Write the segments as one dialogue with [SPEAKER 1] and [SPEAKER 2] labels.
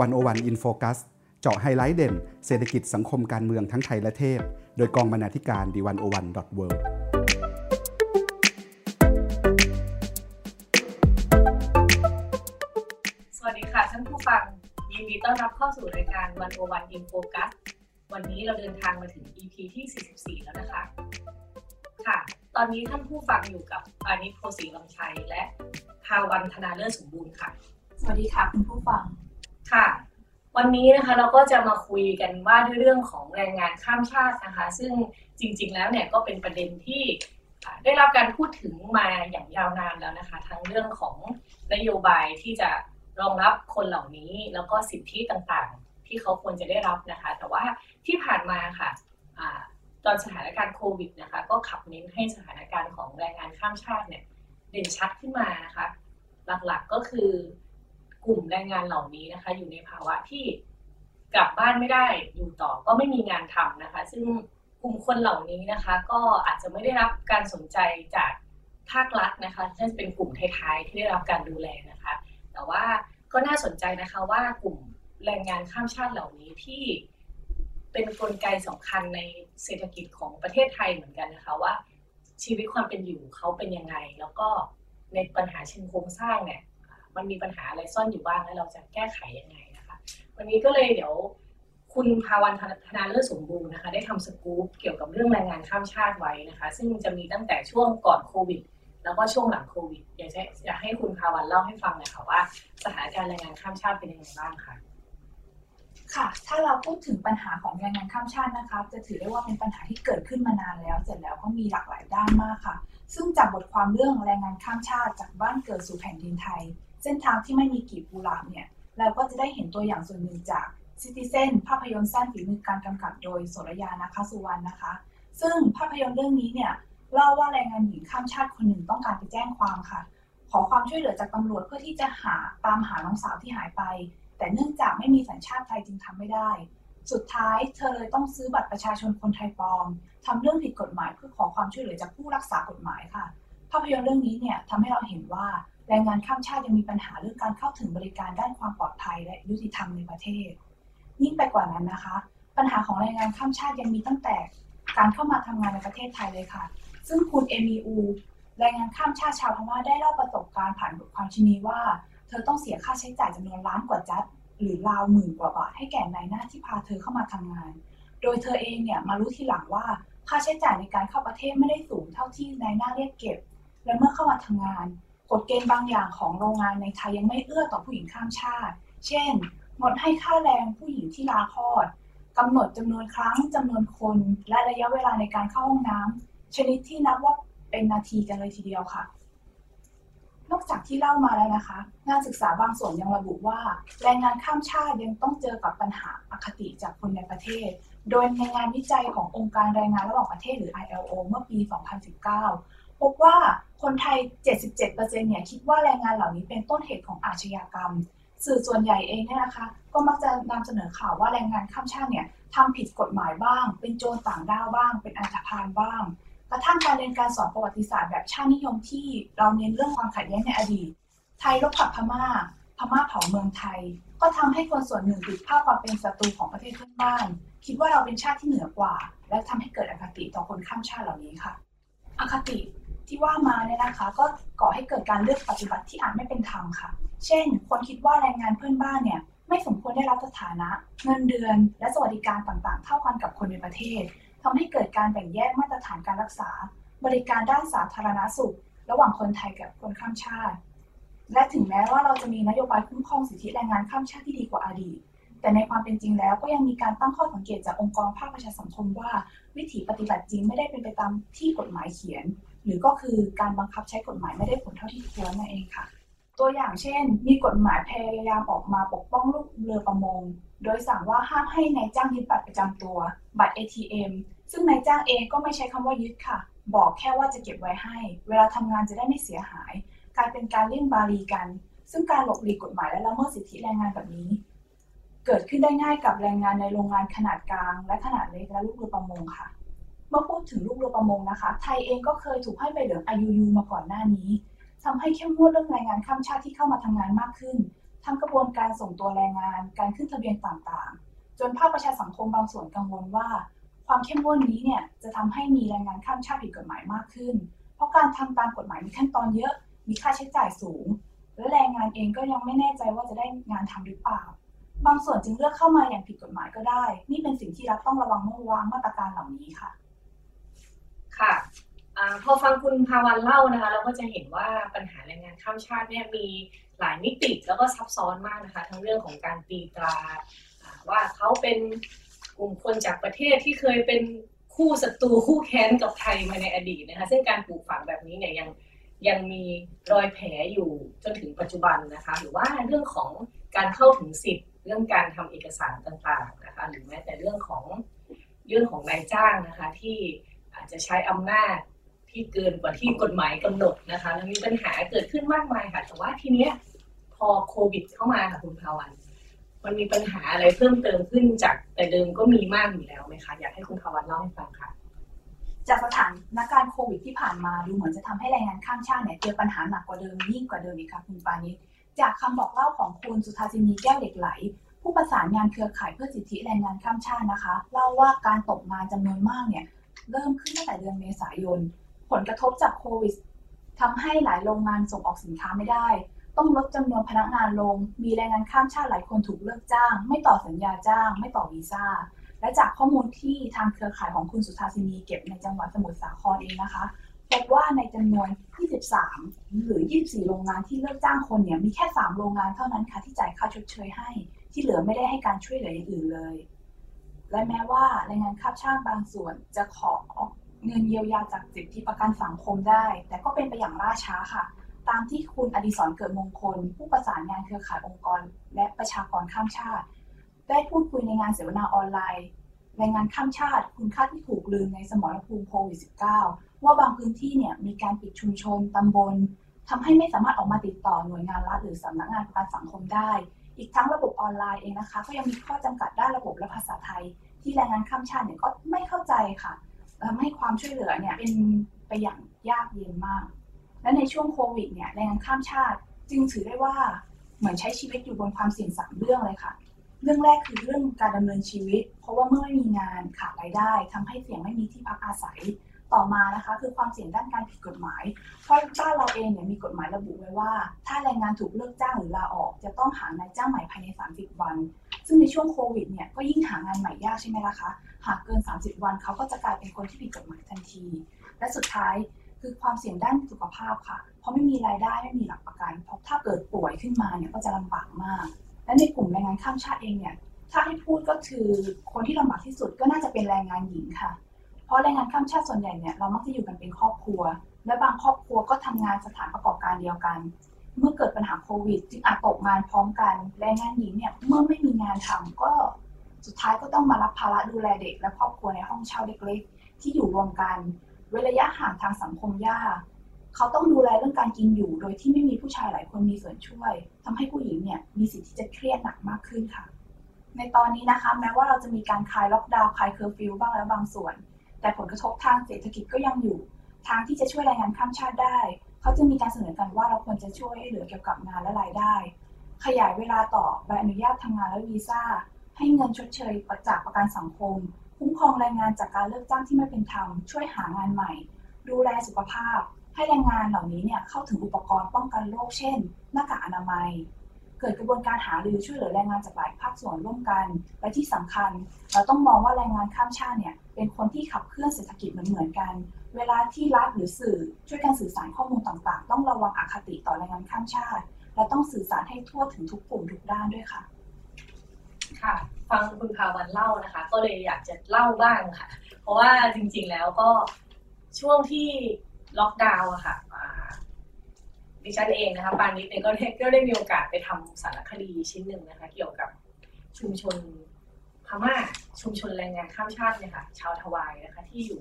[SPEAKER 1] 101 In Focus เจาะไฮไลท์เด่น เศรษฐกิจสังคมการเมืองทั้งไทยและเทศโดยกองบรรณาธิการ The101.world
[SPEAKER 2] สวัสดีค่ะท่านผู้ฟัง ยินดีต้อนรับเข้าสู่รายการ101 In Focus วันนี้เราเดินทางมาถึง EP ที่ 44 แล้วนะคะ ค่ะ ตอนนี้ท่านผู้ฟังอยู่กับอานิโพสีวังชัยและภาวันธนาเลิศสมบูรณ์ค่ะ
[SPEAKER 3] สวัสดีค่ะคุณผู้ฟัง
[SPEAKER 2] ค่ะ วันนี้นะคะเราก็จะมาคุยกันว่าด้วยเรื่องของแรงงานข้ามชาตินะคะ ซึ่งจริง ๆ แล้วเนี่ยก็เป็นประเด็นที่ได้รับการพูดถึงมาอย่างยาวนานแล้วนะคะ ทั้งเรื่องของนโยบายที่จะรองรับคนเหล่านี้ แล้วก็สิทธิต่างๆ ที่เขาควรจะได้รับนะคะ แต่ว่าที่ผ่านมาค่ะตอนสถานการณ์โควิดนะคะ ก็ขับเน้นให้สถานการณ์ของแรงงานข้ามชาติเนี่ยเด่นชัดขึ้นมานะคะ หลักๆก็คือ กลุ่มแรงงานเหล่านี้นะคะ อยู่ในภาวะที่กลับบ้านไม่ได้อยู่ต่อก็ไม่มีงานทำนะคะ ซึ่งกลุ่มคนเหล่านี้นะคะ ก็อาจจะไม่ได้รับการสนใจจากภาครัฐนะคะเช่นเป็นกลุ่มท้ายๆที่ได้รับการดูแลนะคะ แต่ว่าก็น่าสนใจนะคะว่ากลุ่มแรงงานข้ามชาติเหล่านี้ที่เป็นนกลไกสำคัญในเศรษฐกิจของประเทศไทยเหมือนกันนะคะว่าชีวิตความเป็นอยู่เขาเป็นยังไง แล้วก็ในปัญหาเชิงโครงสร้างเนี่ย มันมีปัญหาอะไรซ่อนอยู่บ้างแล้วเราจะแก้ไขยังไงนะคะวันนี้ก็เลยเดี๋ยวคุณภาวันธนาเลิศสมบูรณ์นะคะ ได้ทำสกู๊ปเกี่ยวกับเรื่องแรงงานข้ามชาติไว้นะคะ ซึ่งจะมีตั้งแต่ช่วงก่อนโควิด แล้วก็ช่วงหลังโควิด อยากจะอยากให้คุณภาวันเล่าให้ฟังหน่อยค่ะว่าสถานการณ์แรงงานข้ามชาติเป็นยังไงบ้างคะ
[SPEAKER 3] ค่ะ ถ้าเราพูดถึงปัญหาของแรงงานข้ามชาตินะคะ จะถือได้ว่าเป็นปัญหาที่เกิดขึ้นมานานแล้ว เสร็จแล้วก็มีหลากหลายด้านมากค่ะ ซึ่งจากบทความเรื่องแรงงานข้ามชาติจากบ้านเกิดสู่แผ่นดินไทย เส้นทางที่ไม่มีกีบกุหลาบเนี่ยเราก็จะได้เห็นตัวอย่างส่วนหนึ่งจากซิติเซนภาพยนตร์สั้นฝีมือการกำกับโดยโสรยานะคะสุวรรณนะคะ ซึ่งภาพยนตร์เรื่องนี้เนี่ยเล่าว่าแรงงานหญิงข้ามชาติคนหนึ่งต้องการไปแจ้งความค่ะ ขอความช่วยเหลือจากตำรวจเพื่อที่จะหาตามหาน้องสาวที่หายไป แต่เนื่องจากไม่มีสัญชาติไทยจึงทำไม่ได้ สุดท้ายเธอเลยต้องซื้อบัตรประชาชนคนไทยปลอมทำเรื่องผิดกฎหมายเพื่อขอความช่วยเหลือจากผู้รักษากฎหมายค่ะ ภาพยนตร์เรื่องนี้เนี่ยทำให้เราเห็นว่า แรงงานข้ามชาติยังมีปัญหาเรื่องการเข้าถึงบริการด้านความปลอดภัยและยุติธรรมในประเทศ ยิ่งไปกว่านั้นนะคะ ปัญหาของแรงงานข้ามชาติยังมีตั้งแต่การเข้ามาทำงานในประเทศไทยเลยค่ะ ซึ่งคุณเอมีอูแรงงานข้ามชาติชาวพม่าได้เล่าประสบการณ์ผ่านบทความชิ้นนี้ว่า เธอต้องเสียค่าใช้จ่ายจำนวนล้านกว่าจัดหรือราวหมื่นกว่าบาทให้แก่นายหน้าที่พาเธอเข้ามาทำงาน โดยเธอเองเนี่ยมารู้ทีหลังว่าค่าใช้จ่ายในการเข้าประเทศไม่ได้สูงเท่าที่นายหน้าเรียกเก็บ และเมื่อเข้ามาทำงาน กฎเกณฑ์บางอย่างของโรงงานในไทยยังไม่เอื้อต่อผู้หญิงข้ามชาติ เช่นงดให้ค่าแรงผู้หญิงที่ลาคลอดกำหนดจำนวนครั้งจำนวนคน และระยะเวลาในการเข้าห้องน้ำชนิดที่นับว่าเป็นนาทีกันเลยทีเดียวค่ะ นอกจากที่เล่ามาแล้วนะคะ งานศึกษาบางส่วนยังระบุว่า แรงงานข้ามชาติยังต้องเจอกับปัญหาอคติจากคนในประเทศ โดยในงานวิจัยขององค์การแรงงานระหว่างประเทศหรือ ILO เมื่อปี 2019 พบว่าคนไทย 77%เนี่ยคิดว่าแรงงานเหล่านี้เป็นต้นเหตุของอาชญากรรม สื่อส่วนใหญ่เองเนี่ยนะคะ ก็มักจะนำเสนอข่าวว่าแรงงานข้ามชาติเนี่ยทำผิดกฎหมายบ้าง เป็นโจรต่างด้าวบ้าง เป็นอันธพาลบ้าง กระทั่งการเรียนการสอนประวัติศาสตร์แบบชาตินิยมที่เราเน้นเรื่องความขัดแย้งในอดีต ไทยรบกับพม่า พม่าเผาเมืองไทย ก็ทำให้คนส่วนหนึ่งติดภาพความเป็นศัตรูของประเทศเพื่อนบ้าน คิดว่าเราเป็นชาติที่เหนือกว่า และทำให้เกิดอคติต่อคนข้ามชาติเหล่านี้ค่ะ อคติ ที่ว่ามาเนี่ยนะคะ ก็ก่อให้เกิดการเลือกปฏิบัติที่อาจไม่เป็นธรรมค่ะ เช่น คนคิดว่าแรงงานเพื่อนบ้านเนี่ยไม่สมควรได้รับสถานะ เงินเดือน และสวัสดิการต่างๆ เท่ากันกับคนในประเทศทำให้เกิดการแบ่งแยกมาตรฐานการรักษา บริการด้านสาธารณสุข ระหว่างคนไทยกับคนข้ามชาติ และถึงแม้ว่าเราจะมีนโยบายคุ้มครองสิทธิแรงงานข้ามชาติที่ดีกว่าอดีตแต่ในความเป็นจริงแล้วก็ยังมีการตั้งข้อสังเกตจากองค์กรภาคประชาสังคมว่า วิถีปฏิบัติจริงไม่ได้เป็นไปตามที่กฎหมายเขียน หรือก็คือการบังคับใช้กฎหมายไม่ได้ผลเท่าที่ควรนั่นเองค่ะ ตัวอย่างเช่น มีกฎหมายพยายามออกมาปกป้องลูกเรือประมง โดยสั่งว่าห้ามให้ในายจ้างยึดบัตรประจำตัว บัตร ATM ซึ่งนายจ้างเองก็ไม่ใช้คำว่ายึดค่ะ บอกแค่ว่าจะเก็บไว้ให้ เวลาทำงานจะได้ไม่เสียหาย กลายเป็นการเลี่ยงบาลีกัน ซึ่งการหลบหลีกกฎหมายและละเมิดสิทธิแรงงานแบบนี้ เกิดขึ้นได้ง่ายกับแรงงานในโรงงานขนาดกลาง และขนาดเล็กและลูกเรือประมงค่ะ เมื่อพูดถึงลูกเรือประมงนะคะ ไทยเองก็เคยถูกให้ใบเหลือง IUU มาก่อนหน้านี้ทำให้เข้มงวดเรื่องแรงงานข้ามชาติที่เข้ามาทำงานมากขึ้น ทั้งกระบวนการส่งตัวแรงงาน การขึ้นทะเบียนต่างๆ จนภาคประชาสังคมบางส่วนกังวลว่า ความเข้มงวดนี้เนี่ยจะทำให้มีแรงงานข้ามชาติผิดกฎหมายมากขึ้น เพราะการทำตามกฎหมายมีขั้นตอนเยอะ มีค่าใช้จ่ายสูง และแรงงานเองก็ยังไม่แน่ใจว่าจะได้งานทำหรือเปล่า บางส่วนจึงเลือกเข้ามาอย่างผิดกฎหมายก็ได้ นี่เป็นสิ่งที่รัฐต้องระวังเมื่อวางมาตรการเหล่านี้ค่ะ
[SPEAKER 2] ค่ะอพอฟังคุณภาวันเล่านะคะ เราก็จะเห็นว่าปัญหาแรงงานข้ามชาติเนี่ยมีหลายมิติแล้วก็ซับซ้อนมากนะคะ ทั้งเรื่องของการตีตราว่าเขาเป็นกลุ่มคนจากประเทศที่เคยเป็นคู่ศัตรูคู่แค้นกับไทยมาในอดีตนะคะ ซึ่งการปลูกฝังแบบนี้เนี่ยยังยังมีรอยแผลอยู่จนถึงปัจจุบันนะคะ หรือว่าเรื่องของการเข้าถึงสิทธิ์ เรื่องการทำเอกสารต่างๆนะคะ หรือแม้แต่เรื่องของเรื่องของนายจ้างนะคะที่ อาจจะใช้อำนาจที่เกินกว่าที่กฎหมายกำหนดนะคะแล้วมีปัญหาเกิดขึ้นมากมายค่ะแต่ว่าทีเนี้ยพอโควิดเข้ามาค่ะคุณภาวัน มันมีปัญหาอะไรเพิ่มเติมขึ้นจากแต่เดิมก็มีมากอยู่แล้วไหมคะอยากให้คุณภาวันเล่าให้ฟังค่ะ
[SPEAKER 3] จากสถานการณ์โควิดที่ผ่านมาดูเหมือนจะทำให้แรงงานข้ามชาติเนี่ยเจอปัญหาหนักกว่าเดิมยิ่งกว่าเดิมอีกค่ะคุณปานิชจากคำบอกเล่าของคุณสุธาสินีแก้วเหล็กไหล ผู้ประสานงานเครือข่ายเพื่อสิทธิแรงงานข้ามชาตินะคะเล่าว่าการตกงานจำนวนมากเนี่ย เริ่มขึ้นตั้งแต่เดือนเมษายน ผลกระทบจากโควิดทำให้หลายโรงงานส่งออกสินค้าไม่ได้ ต้องลดจำนวนพนักงานลง มีแรงงานข้ามชาติหลายคนถูกเลิกจ้าง ไม่ต่อสัญญาจ้าง ไม่ต่อวีซ่า และจากข้อมูลที่ทางเครือข่ายของคุณสุธาสินีเก็บในจังหวัดสมุทรสาครเองนะคะพบว่าในจำนวน 23 หรือ 24 โรงงานที่เลิกจ้างคนเนี่ย มีแค่ 3 โรงงานเท่านั้นค่ะที่จ่ายค่าชดเชยให้ ที่เหลือไม่ได้ให้การช่วยเหลืออย่างอื่นเลย และแม้ว่าแรงงานข้ามชาติบางส่วนจะขอเงินเยียวยาจากสิทธิประกันสังคมได้ แต่ก็เป็นไปอย่างล่าช้าค่ะ ตามที่คุณอดิศรเกิดมงคล ผู้ประสานงานเครือข่ายองค์กร และประชากรข้ามชาติ ได้พูดคุยในงานเสวนาออนไลน์แรงงานข้ามชาติ คุณค่าที่ถูกลืมในสมรภูมิโควิด -19 ว่าบางพื้นที่เนี่ยมีการปิดชุมชนตำบลทำให้ไม่สามารถออกมาติดต่อหน่วยงานรัฐหรือสำนักงานประกันสังคมได้ อีกทั้งระบบออนไลน์เองนะคะ ก็ยังมีข้อจำกัดด้านระบบและภาษาไทย ที่แรงงานข้ามชาติเนี่ยก็ไม่เข้าใจค่ะทำให้ความช่วยเหลือเนี่ยเป็นไปอย่างยากเย็นมาก และในช่วงโควิดเนี่ยแรงงานข้ามชาติ จึงถือได้ว่าเหมือนใช้ชีวิตอยู่บนความเสี่ยงสามเรื่องเลยค่ะ เรื่องแรกคือเรื่องการดำเนินชีวิต เพราะว่าเมื่อไม่มีงานขาดรายได้ทำให้เสี่ยงไม่มีที่พักอาศัย ต่อมานะคะคือความเสี่ยงด้านการผิดกฎหมาย เพราะบ้านเราเองเนี่ยมีกฎหมายระบุไว้ว่า ถ้าแรงงานถูกเลิกจ้างหรือลาออก จะต้องหานายจ้างใหม่ภายใน 30 วัน ซึ่งในช่วงโควิดเนี่ยก็ยิ่งหางานใหม่ยากใช่ไหมล่ะคะหากเกิน 30 วันเขาก็จะกลายเป็นคนที่ผิดกฎหมายทันที และสุดท้ายคือความเสี่ยงด้านสุขภาพค่ะ เพราะไม่มีรายได้ไม่มีหลักประกันเพราะถ้าเกิดป่วยขึ้นมาเนี่ยก็จะลำบากมาก และในกลุ่มแรงงานข้ามชาติเองเนี่ยถ้าให้พูดก็คือคนที่ลำบากที่สุดก็น่าจะเป็นแรงงานหญิงค่ะ เพราะแรงงานข้ามชาติส่วนใหญ่เนี่ยเรามักจะอยู่กันเป็นครอบครัว และบางครอบครัวก็ทำงานสถานประกอบการเดียวกัน เมื่อเกิดปัญหาโควิด จึงอาจตกงานพร้อมกันแรงงานหญิงเนี่ยเมื่อไม่มีงานทำก็สุดท้ายก็ต้องมารับภาระดูแลเด็ก และครอบครัวในห้องเช่าเล็กๆ ที่อยู่รวมกันเว้นระยะห่างทางสังคมยากเขาต้องดูแลเรื่องการกินอยู่โดยที่ไม่มีผู้ชายหลายคนมีส่วนช่วยทำให้ผู้หญิงเนี่ยมีสิทธิ์ที่จะเครียดหนักมากขึ้นค่ะ ในตอนนี้นะคะแม้ว่าเราจะมีการคลายล็อกดาวน์คลายเคอร์ฟิวบ้างแล้วบางส่วน แต่ผลกระทบทางเศรษฐกิจก็ยังอยู่ ทางที่จะช่วยแรงงานข้ามชาติได้ เขาจึงมีการเสนอกันว่าเราควรจะช่วยเหลือเกี่ยวกับงานและรายได้ ขยายเวลาต่อใบอนุญาตทำงานและวีซ่า ให้เงินชดเชยจากประกันสังคม คุ้มครองแรงงานจากการเลิกจ้างที่ไม่เป็นธรรม ช่วยหางานใหม่ ดูแลสุขภาพ ให้แรงงานเหล่านี้เนี่ยเข้าถึงอุปกรณ์ป้องกันโรค เช่น หน้ากากอนามัยเกิดกระบวนการหารือช่วยเหลือแรงงานจากหลายภาคส่วนร่วมกัน และที่สำคัญ เราต้องมองว่าแรงงานข้ามชาติเนี่ย เป็นคนที่ขับเคลื่อนเศรษฐกิจเหมือนๆกัน เวลาที่รัฐหรือสื่อช่วยกันสื่อสารข้อมูลต่างๆ ต้องระวังอคติต่อแรงงานข้ามชาติ และต้องสื่อสารให้ทั่วถึงทุกกลุ่มทุกด้านด้วยค่ะ
[SPEAKER 2] ค่ะ ฟังคุณภาวันเล่านะคะ ก็เลยอยากจะเล่าบ้างค่ะ เพราะว่าจริงๆแล้วก็ช่วงที่ล็อกดาวน์อะค่ะดิฉันเองนะคะปานิดเนี่ยก็ได้ก็ได้มีโอกาสไปทำสารคดีชิ้นหนึ่งนะคะ เกี่ยวกับชุมชน พม่าชุมชนแรงงานข้ามชาติเนี่ยค่ะชาวทวายนะคะที่อยู่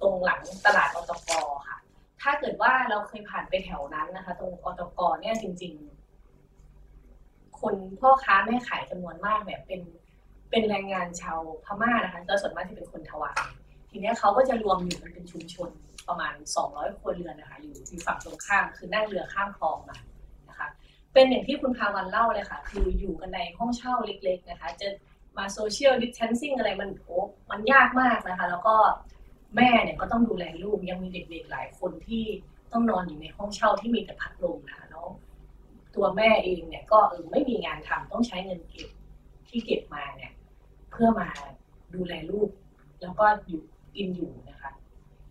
[SPEAKER 2] ตรงหลังตลาดอตกค่ะ ถ้าเกิดว่าเราเคยผ่านไปแถวนั้นนะคะ ตรงอตกเนี่ยจริง ๆ คนพ่อค้าแม่ขายจำนวนมากเนี่ยเป็นเป็นแรงงานชาวพม่านะคะแล้วส่วนมากจะเป็นคนทวายทีนี้เขาก็จะรวมอยู่กันเป็นชุมชนประมาณ 200 ครัวเรือนนะคะอยู่ที่ฝั่งตรงข้ามคือนั่งเรือข้ามคลองมานะคะ เป็นอย่างที่คุณพาวันเล่าเลยค่ะ คืออยู่กันในห้องเช่าเล็ก ๆ นะคะ จะ มา social distancing อะไรมันโอ้มันยากมากนะคะ แล้วก็แม่เนี่ยก็ต้องดูแลลูกยังมีเด็กๆหลายคนที่ต้องนอนอยู่ในห้องเช่าที่มีแต่พัดลมนะคะแล้วตัวแม่เองเนี่ยก็เออไม่มีงานทำต้องใช้เงินเก็บที่เก็บมาเนี่ย เพื่อมาดูแลลูก แล้วก็อยู่กินอยู่นะคะ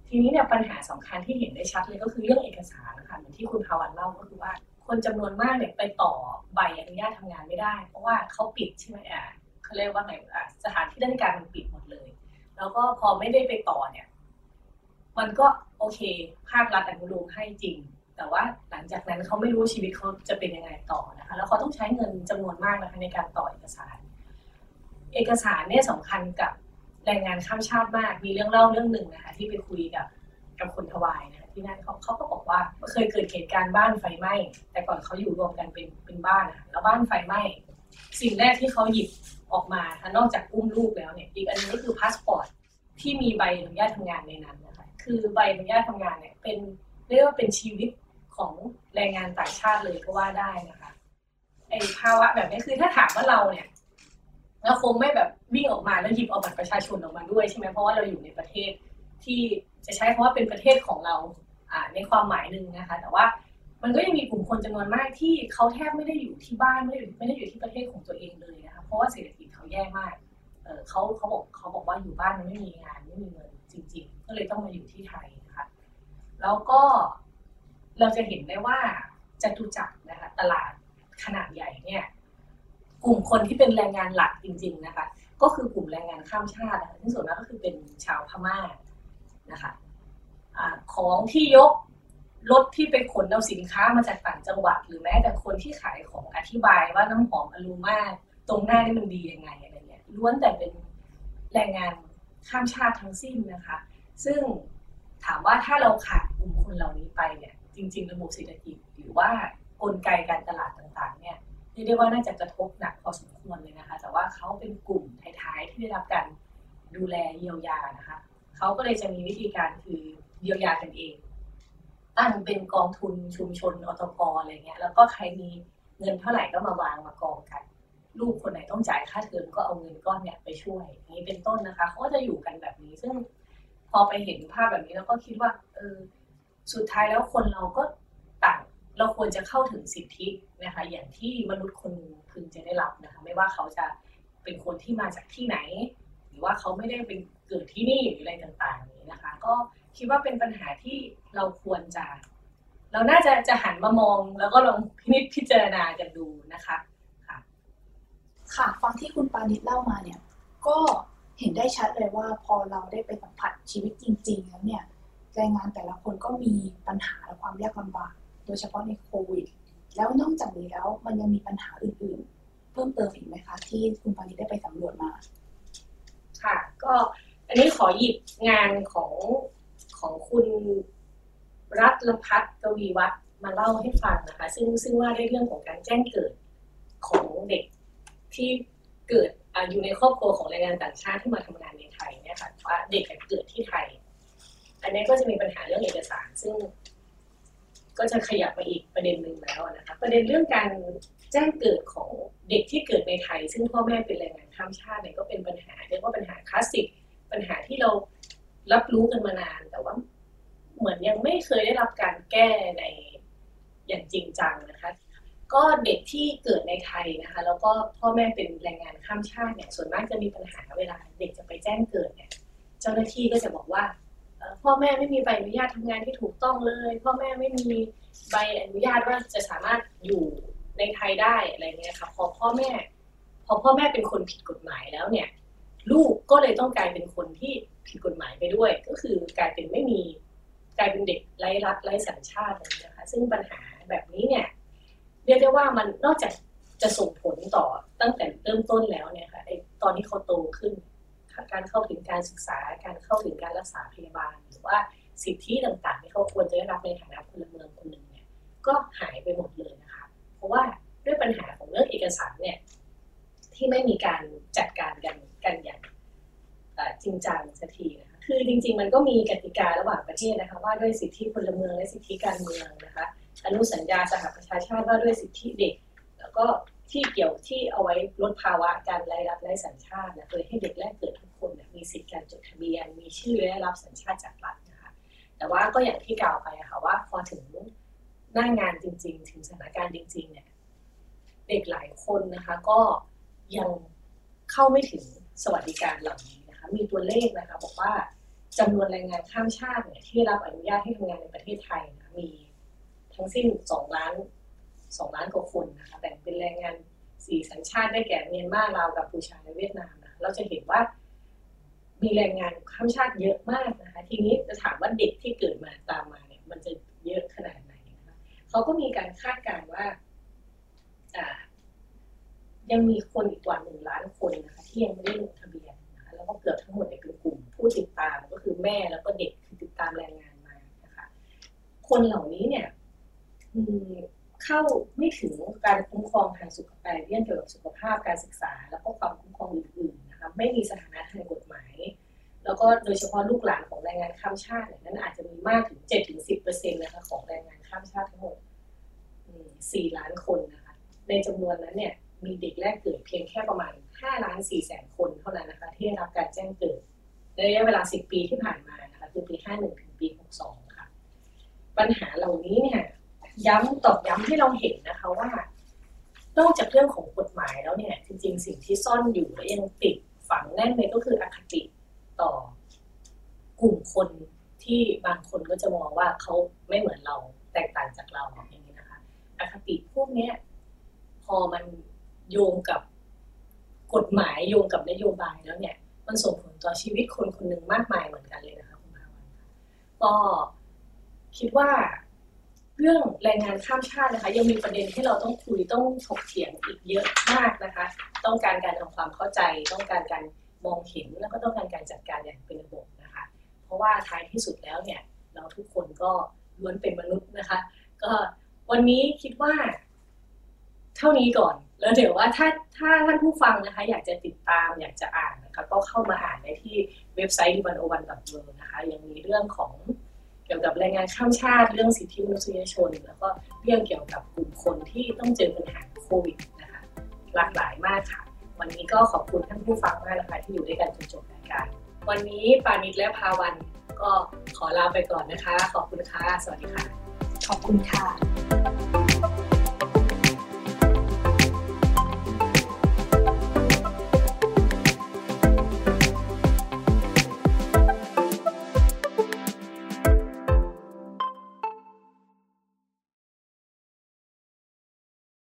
[SPEAKER 2] ทีนี้เนี่ยปัญหาสำคัญที่เห็นได้ชัดเลยก็คือเรื่องเอกสารนะคะเหมือนที่คุณภาวันเล่าก็คือว่า คนจำนวนมากเนี่ยไปต่อใบอนุญาตทำงานไม่ได้ เพราะว่าเขาปิดใช่ไหมอะ เขาเรียกว่าไงอะสถานที่ราชการมันปิดหมดเลย แล้วก็พอไม่ได้ไปต่อเนี่ย มันก็โอเค ภาครัฐอนุโลมให้จริง แต่ว่าหลังจากนั้นเขาไม่รู้ชีวิตเขาจะเป็นยังไงต่อนะคะ แล้วเขาต้องใช้เงินจำนวนมากนะคะในการต่อเอกสาร เอกสารเนี่ยสำคัญกับแรงงานข้ามชาติมาก มีเรื่องเล่าเรื่องหนึ่งนะคะ ที่ไปคุยกับกับคนทวายนะคะที่นั่นเขาเขาก็บอกว่าเคยเกิดเหตุการณ์บ้านไฟไหม้แต่ก่อนเขาอยู่รวมกันเป็นเป็นบ้านนะคะแล้วบ้านไฟไหม้สิ่งแรกที่เขาหยิบ ออกมาค่ะนอกจากอุ้มลูกแล้วเนี่ยอีกอันนึงก็คือพาสปอร์ตที่มีใบอนุญาตทำงานในนั้นนะคะคือใบอนุญาตทำงานเนี่ยเป็นเรียกว่าเป็นชีวิตของแรงงานต่างชาติเลยก็ว่าได้นะคะไอภาวะแบบนี้คือถ้าถามว่าเราเนี่ยแล้วคงไม่แบบวิ่งออกมาแล้วหยิบเอาบัตรประชาชนออกมาด้วยใช่ไหมเพราะว่าเราอยู่ในประเทศที่จะใช้คำว่าเป็นประเทศของเราอ่าในความหมายหนึ่งนะคะ แต่ว่า มันก็ยังมีกลุ่มคนจำนวนมากที่เขาแทบไม่ได้อยู่ที่บ้านไม่ได้ไม่ได้อยู่ที่ประเทศของตัวเองเลยนะคะเพราะว่าเศรษฐกิจเขาแย่มากเออเขาเขาบอกเขาบอกว่าอยู่บ้านมันไม่มีงานไม่มีเงินจริง ๆ ก็เลยต้องมาอยู่ที่ไทยนะคะแล้วก็เราจะเห็นได้ว่าจตุจักรนะคะตลาดขนาดใหญ่เนี่ยกลุ่มคนที่เป็นแรงงานหลักจริง ๆนะคะ ก็คือกลุ่มแรงงานข้ามชาตินะคะที่ส่วนมากก็คือเป็นชาวพม่านะคะอาของที่ยก รถที่ไปขนเอาสินค้ามาจากต่างจังหวัด หรือแม้แต่คนที่ขายของอธิบายว่าน้ำหอมอลูมาตรงหน้านี่มันดียังไงอะไรเงี้ยล้วนแต่เป็นแรงงานข้ามชาติทั้งสิ้นนะคะ ซึ่งถามว่าถ้าเราขาดกลุ่มคนเหล่านี้ไปเนี่ยจริง ๆ ระบบเศรษฐกิจหรือว่ากลไกการตลาดต่างๆเนี่ยเรียกได้ว่าน่าจะกระทบหนักพอสมควรเลยนะคะ แต่ว่าเขาเป็นกลุ่มท้ายๆที่ได้รับการดูแลเยียวยานะคะเขาก็เลยจะมีวิธีการคือเยียวยากันเอง ตั้งเป็นกองทุนชุมชนอตกอะไรเงี้ย แล้วก็ใครมีเงินเท่าไหร่ก็มาวางมากองกัน ลูกคนไหนต้องจ่ายค่าเทอมก็เอาเงินก้อนเนี่ยไปช่วยอย่างนี้เป็นต้นนะคะเขาก็จะอยู่กันแบบนี้ ซึ่งพอไปเห็นภาพแบบนี้แล้วก็คิดว่า เออ สุดท้ายแล้วคนเราก็ต่างเราควรจะเข้าถึงสิทธินะคะ อย่างที่มนุษย์คนนึงพึงจะได้รับนะคะ ไม่ว่าเขาจะเป็นคนที่มาจากที่ไหน หรือว่าเขาไม่ได้เป็นเกิดที่นี่หรืออะไรต่างๆนี้นะคะ ก็ คิดว่าเป็นปัญหาที่เราควรจะ เราน่าจะจะหันมามองแล้วก็ลองพินิจพิจารณากันดูนะคะค่ะ
[SPEAKER 3] ค่ะฟังที่คุณปานิชเล่ามาเนี่ย ก็เห็นได้ชัดเลยว่าพอเราได้ไปสัมผัสชีวิตจริง ๆ แล้วเนี่ยแรงงานแต่ละคนก็มีปัญหาและความยากลำบาก โดยเฉพาะในโควิด แล้วนอกจากนี้แล้วมันยังมีปัญหาอื่นๆ เพิ่มเติมอีกไหมคะ ที่คุณปานิชได้ไปสำรวจมา
[SPEAKER 2] ค่ะ ก็อันนี้ขอหยิบงานของ ของคุณรัตลพัฒน์กวีวัฒน์มาเล่าให้ฟังนะคะ ซึ่งซึ่งว่าด้วยเรื่องของการแจ้งเกิดของเด็กที่เกิดอยู่ในครอบครัวของแรงงานต่างชาติที่มาทำงานในไทยเนี่ยค่ะว่าเด็กเกิดที่ไทย อันนี้ก็จะมีปัญหาเรื่องเอกสาร ซึ่ง ก็จะขยับมาอีกประเด็นหนึ่งแล้วนะคะประเด็นเรื่องการแจ้งเกิดของเด็กที่เกิดในไทย ซึ่งพ่อแม่เป็นแรงงานข้ามชาติเนี่ยก็เป็นปัญหาเรียกว่าปัญหาคลาสสิกปัญหาที่เรา รับรู้กันมานานแต่ว่า เหมือนยังไม่เคยได้รับการแก้ในอย่างจริงจังนะคะ ก็เด็กที่เกิดในไทยนะคะ แล้วก็พ่อแม่เป็นแรงงานข้ามชาติเนี่ยส่วนมากจะมีปัญหาเวลาเด็กจะไปแจ้งเกิดเนี่ยเจ้าหน้าที่ก็จะบอกว่าพ่อแม่ไม่มีใบอนุญาตทำงานที่ถูกต้องเลย พ่อแม่ไม่มีใบอนุญาตว่าจะสามารถอยู่ในไทยได้อะไรเงี้ยค่ะพอพ่อแม่ พอพ่อแม่เป็นคนผิดกฎหมายแล้วเนี่ย ลูกก็เลยต้องกลายเป็นคนที่ผิดกฎหมายไปด้วย ก็คือกลายเป็นไม่มีกลายเป็นเด็กไร้รัฐไร้สัญชาติอะไรเงี้ยค่ะซึ่งปัญหาแบบนี้เนี่ยเรียกได้ว่ามันนอกจากจะส่งผลต่อตั้งแต่เริ่มต้นแล้วเนี่ยค่ะไอตอนที่เขาโตขึ้น การเข้าถึงการศึกษาการเข้าถึงการรักษาพยาบาล หรือว่าสิทธิต่างๆที่เขาควรจะได้รับในฐานะพลเมืองคนหนึ่งเนี่ยก็หายไปหมดเลยนะคะ เพราะว่าด้วยปัญหาของเรื่องเอกสารเนี่ยที่ไม่มีการจัดการกัน กันอย่างจริงจังสักทีนะคะคือจริง ๆ มันก็มีกติการะหว่างประเทศนะคะว่าด้วยสิทธิพลเมืองและสิทธิการเมืองนะคะอนุสัญญาสหประชาชาติว่าด้วยสิทธิเด็ก แล้วก็ที่เกี่ยวที่เอาไว้ลดภาวะการไร้รับไร้สัญชาตินะโดยให้เด็กแรกเกิดทุกคนมีสิทธิการจดทะเบียน มีชื่อและรับสัญชาติจากรัฐนะคะแต่ว่าก็อย่างที่กล่าวไปะค่ะว่าพอถึงหน้างานจริง ๆ ถึงสถานการณ์จริง ๆ เนี่ย เด็กหลายคนนะคะ ก็ยังเข้าไม่ถึง สวัสดิการเหล่านี้นะคะมีตัวเลขนะคะบอกว่าจำนวนแรงงานข้ามชาติเนี่ยที่รับอนุญาตให้ทำงานในประเทศไทยนะมีทั้งสิ้นสองล้านสองล้านกว่าคนนะคะแบ่งเป็นแรงงานสี่สัญชาติได้แก่เมียนมาลาวกัมพูชาและเวียดนามนะเราจะเห็นว่ามีแรงงานข้ามชาติเยอะมากนะคะทีนี้จะถามว่าเด็กที่เกิดมาตามมาเนี่ยมันจะเยอะขนาดไหนนะคะเขาก็มีการคาดการณ์ว่า ยังมีคนอีกกว่าหนึ่งล้านคนนะคะที่ยังไม่ได้ลงทะเบียนนะคะแล้วก็เกือบทั้งหมดเนี่ยเป็นกลุ่มผู้ติดตามก็คือแม่แล้วก็เด็กคือติดตามแรงงานมานะคะคนเหล่านี้เนี่ยเข้าไม่ถึงการคุ้มครองทางสุขภาพเรื่องเกี่ยวกับสุขภาพการศึกษา แล้วก็ความคุ้มครองอื่นๆนะคะไม่มีสถานะทางกฎหมาย แล้วก็โดยเฉพาะลูกหลานของแรงงานข้ามชาติเนี่ยนั้นอาจจะมีมากถึงเจ็ดถึงสิบเปอร์เซ็นต์นะคะของแรงงานข้ามชาติทั้งหมดสี่ล้านคนนะคะในจำนวนนั้นเนี่ย มีเด็กแรกเกิดเพียงแค่ประมาณห้าล้านสี่แสนคนเท่านั้นนะคะ ที่ได้รับการแจ้งเกิดในระยะเวลาสิบปีที่ผ่านมานะคะคือปีห้าหนึ่งถึงปีหกสองค่ะ ปัญหาเหล่านี้เนี่ยย้ำตอกย้ำให้เราเห็นนะคะว่านอกจากเรื่องของกฎหมายแล้วเนี่ย จริงๆ สิ่งที่ซ่อนอยู่และยังติดฝังแน่นเลยก็คืออคติต่อกลุ่มคนที่บางคนก็จะมองว่าเขาไม่เหมือนเราแตกต่างจากเราอย่างนี้นะคะอคติพวกนี้พอมัน โยงกับกฎหมายโยงกับนโยบายแล้วเนี่ย มันส่งผลต่อชีวิตคนคนหนึ่งมากมายเหมือนกันเลยนะคะคุณภาวันก็คิดว่าเรื่องแรงงานข้ามชาตินะคะ ยังมีประเด็นที่เราต้องคุยต้องถกเถียงอีกเยอะมากนะคะ ต้องการการทำความเข้าใจ ต้องการการมองเห็นแล้วก็ต้องการการจัดการอย่างเป็นระบบนะคะ เพราะว่าท้ายที่สุดแล้วเนี่ย เราทุกคนก็ล้วนเป็นมนุษย์นะคะ ก็วันนี้คิดว่า เท่านี้ก่อน แล้วเดี๋ยวว่าถ้าถ้าท่านผู้ฟังนะคะ อยากจะติดตามอยากจะอ่านนะคะก็เข้ามาอ่านได้ที่เว็บไซต์ d 1 0 1 w o r l d นะคะ ยังมีเรื่องของเกี่ยวกับแรงงานข้ามชาติเรื่องสิทธิมนุษยชน แล้วก็เรื่องเกี่ยวกับกลุ่มคนที่ต้องเจอปัญหาโควิดนะคะ หลากหลายมากค่ะ วันนี้ก็ขอบคุณท่านผู้ฟังมากนะคะที่อยู่ด้วยกันจนจบรายการวันนี้ปานิดและภาวันก็ขอลาไปก่อนนะคะ ขอบคุณค่ะ สวัสดีค่ะ
[SPEAKER 3] ขอบคุณค่ะ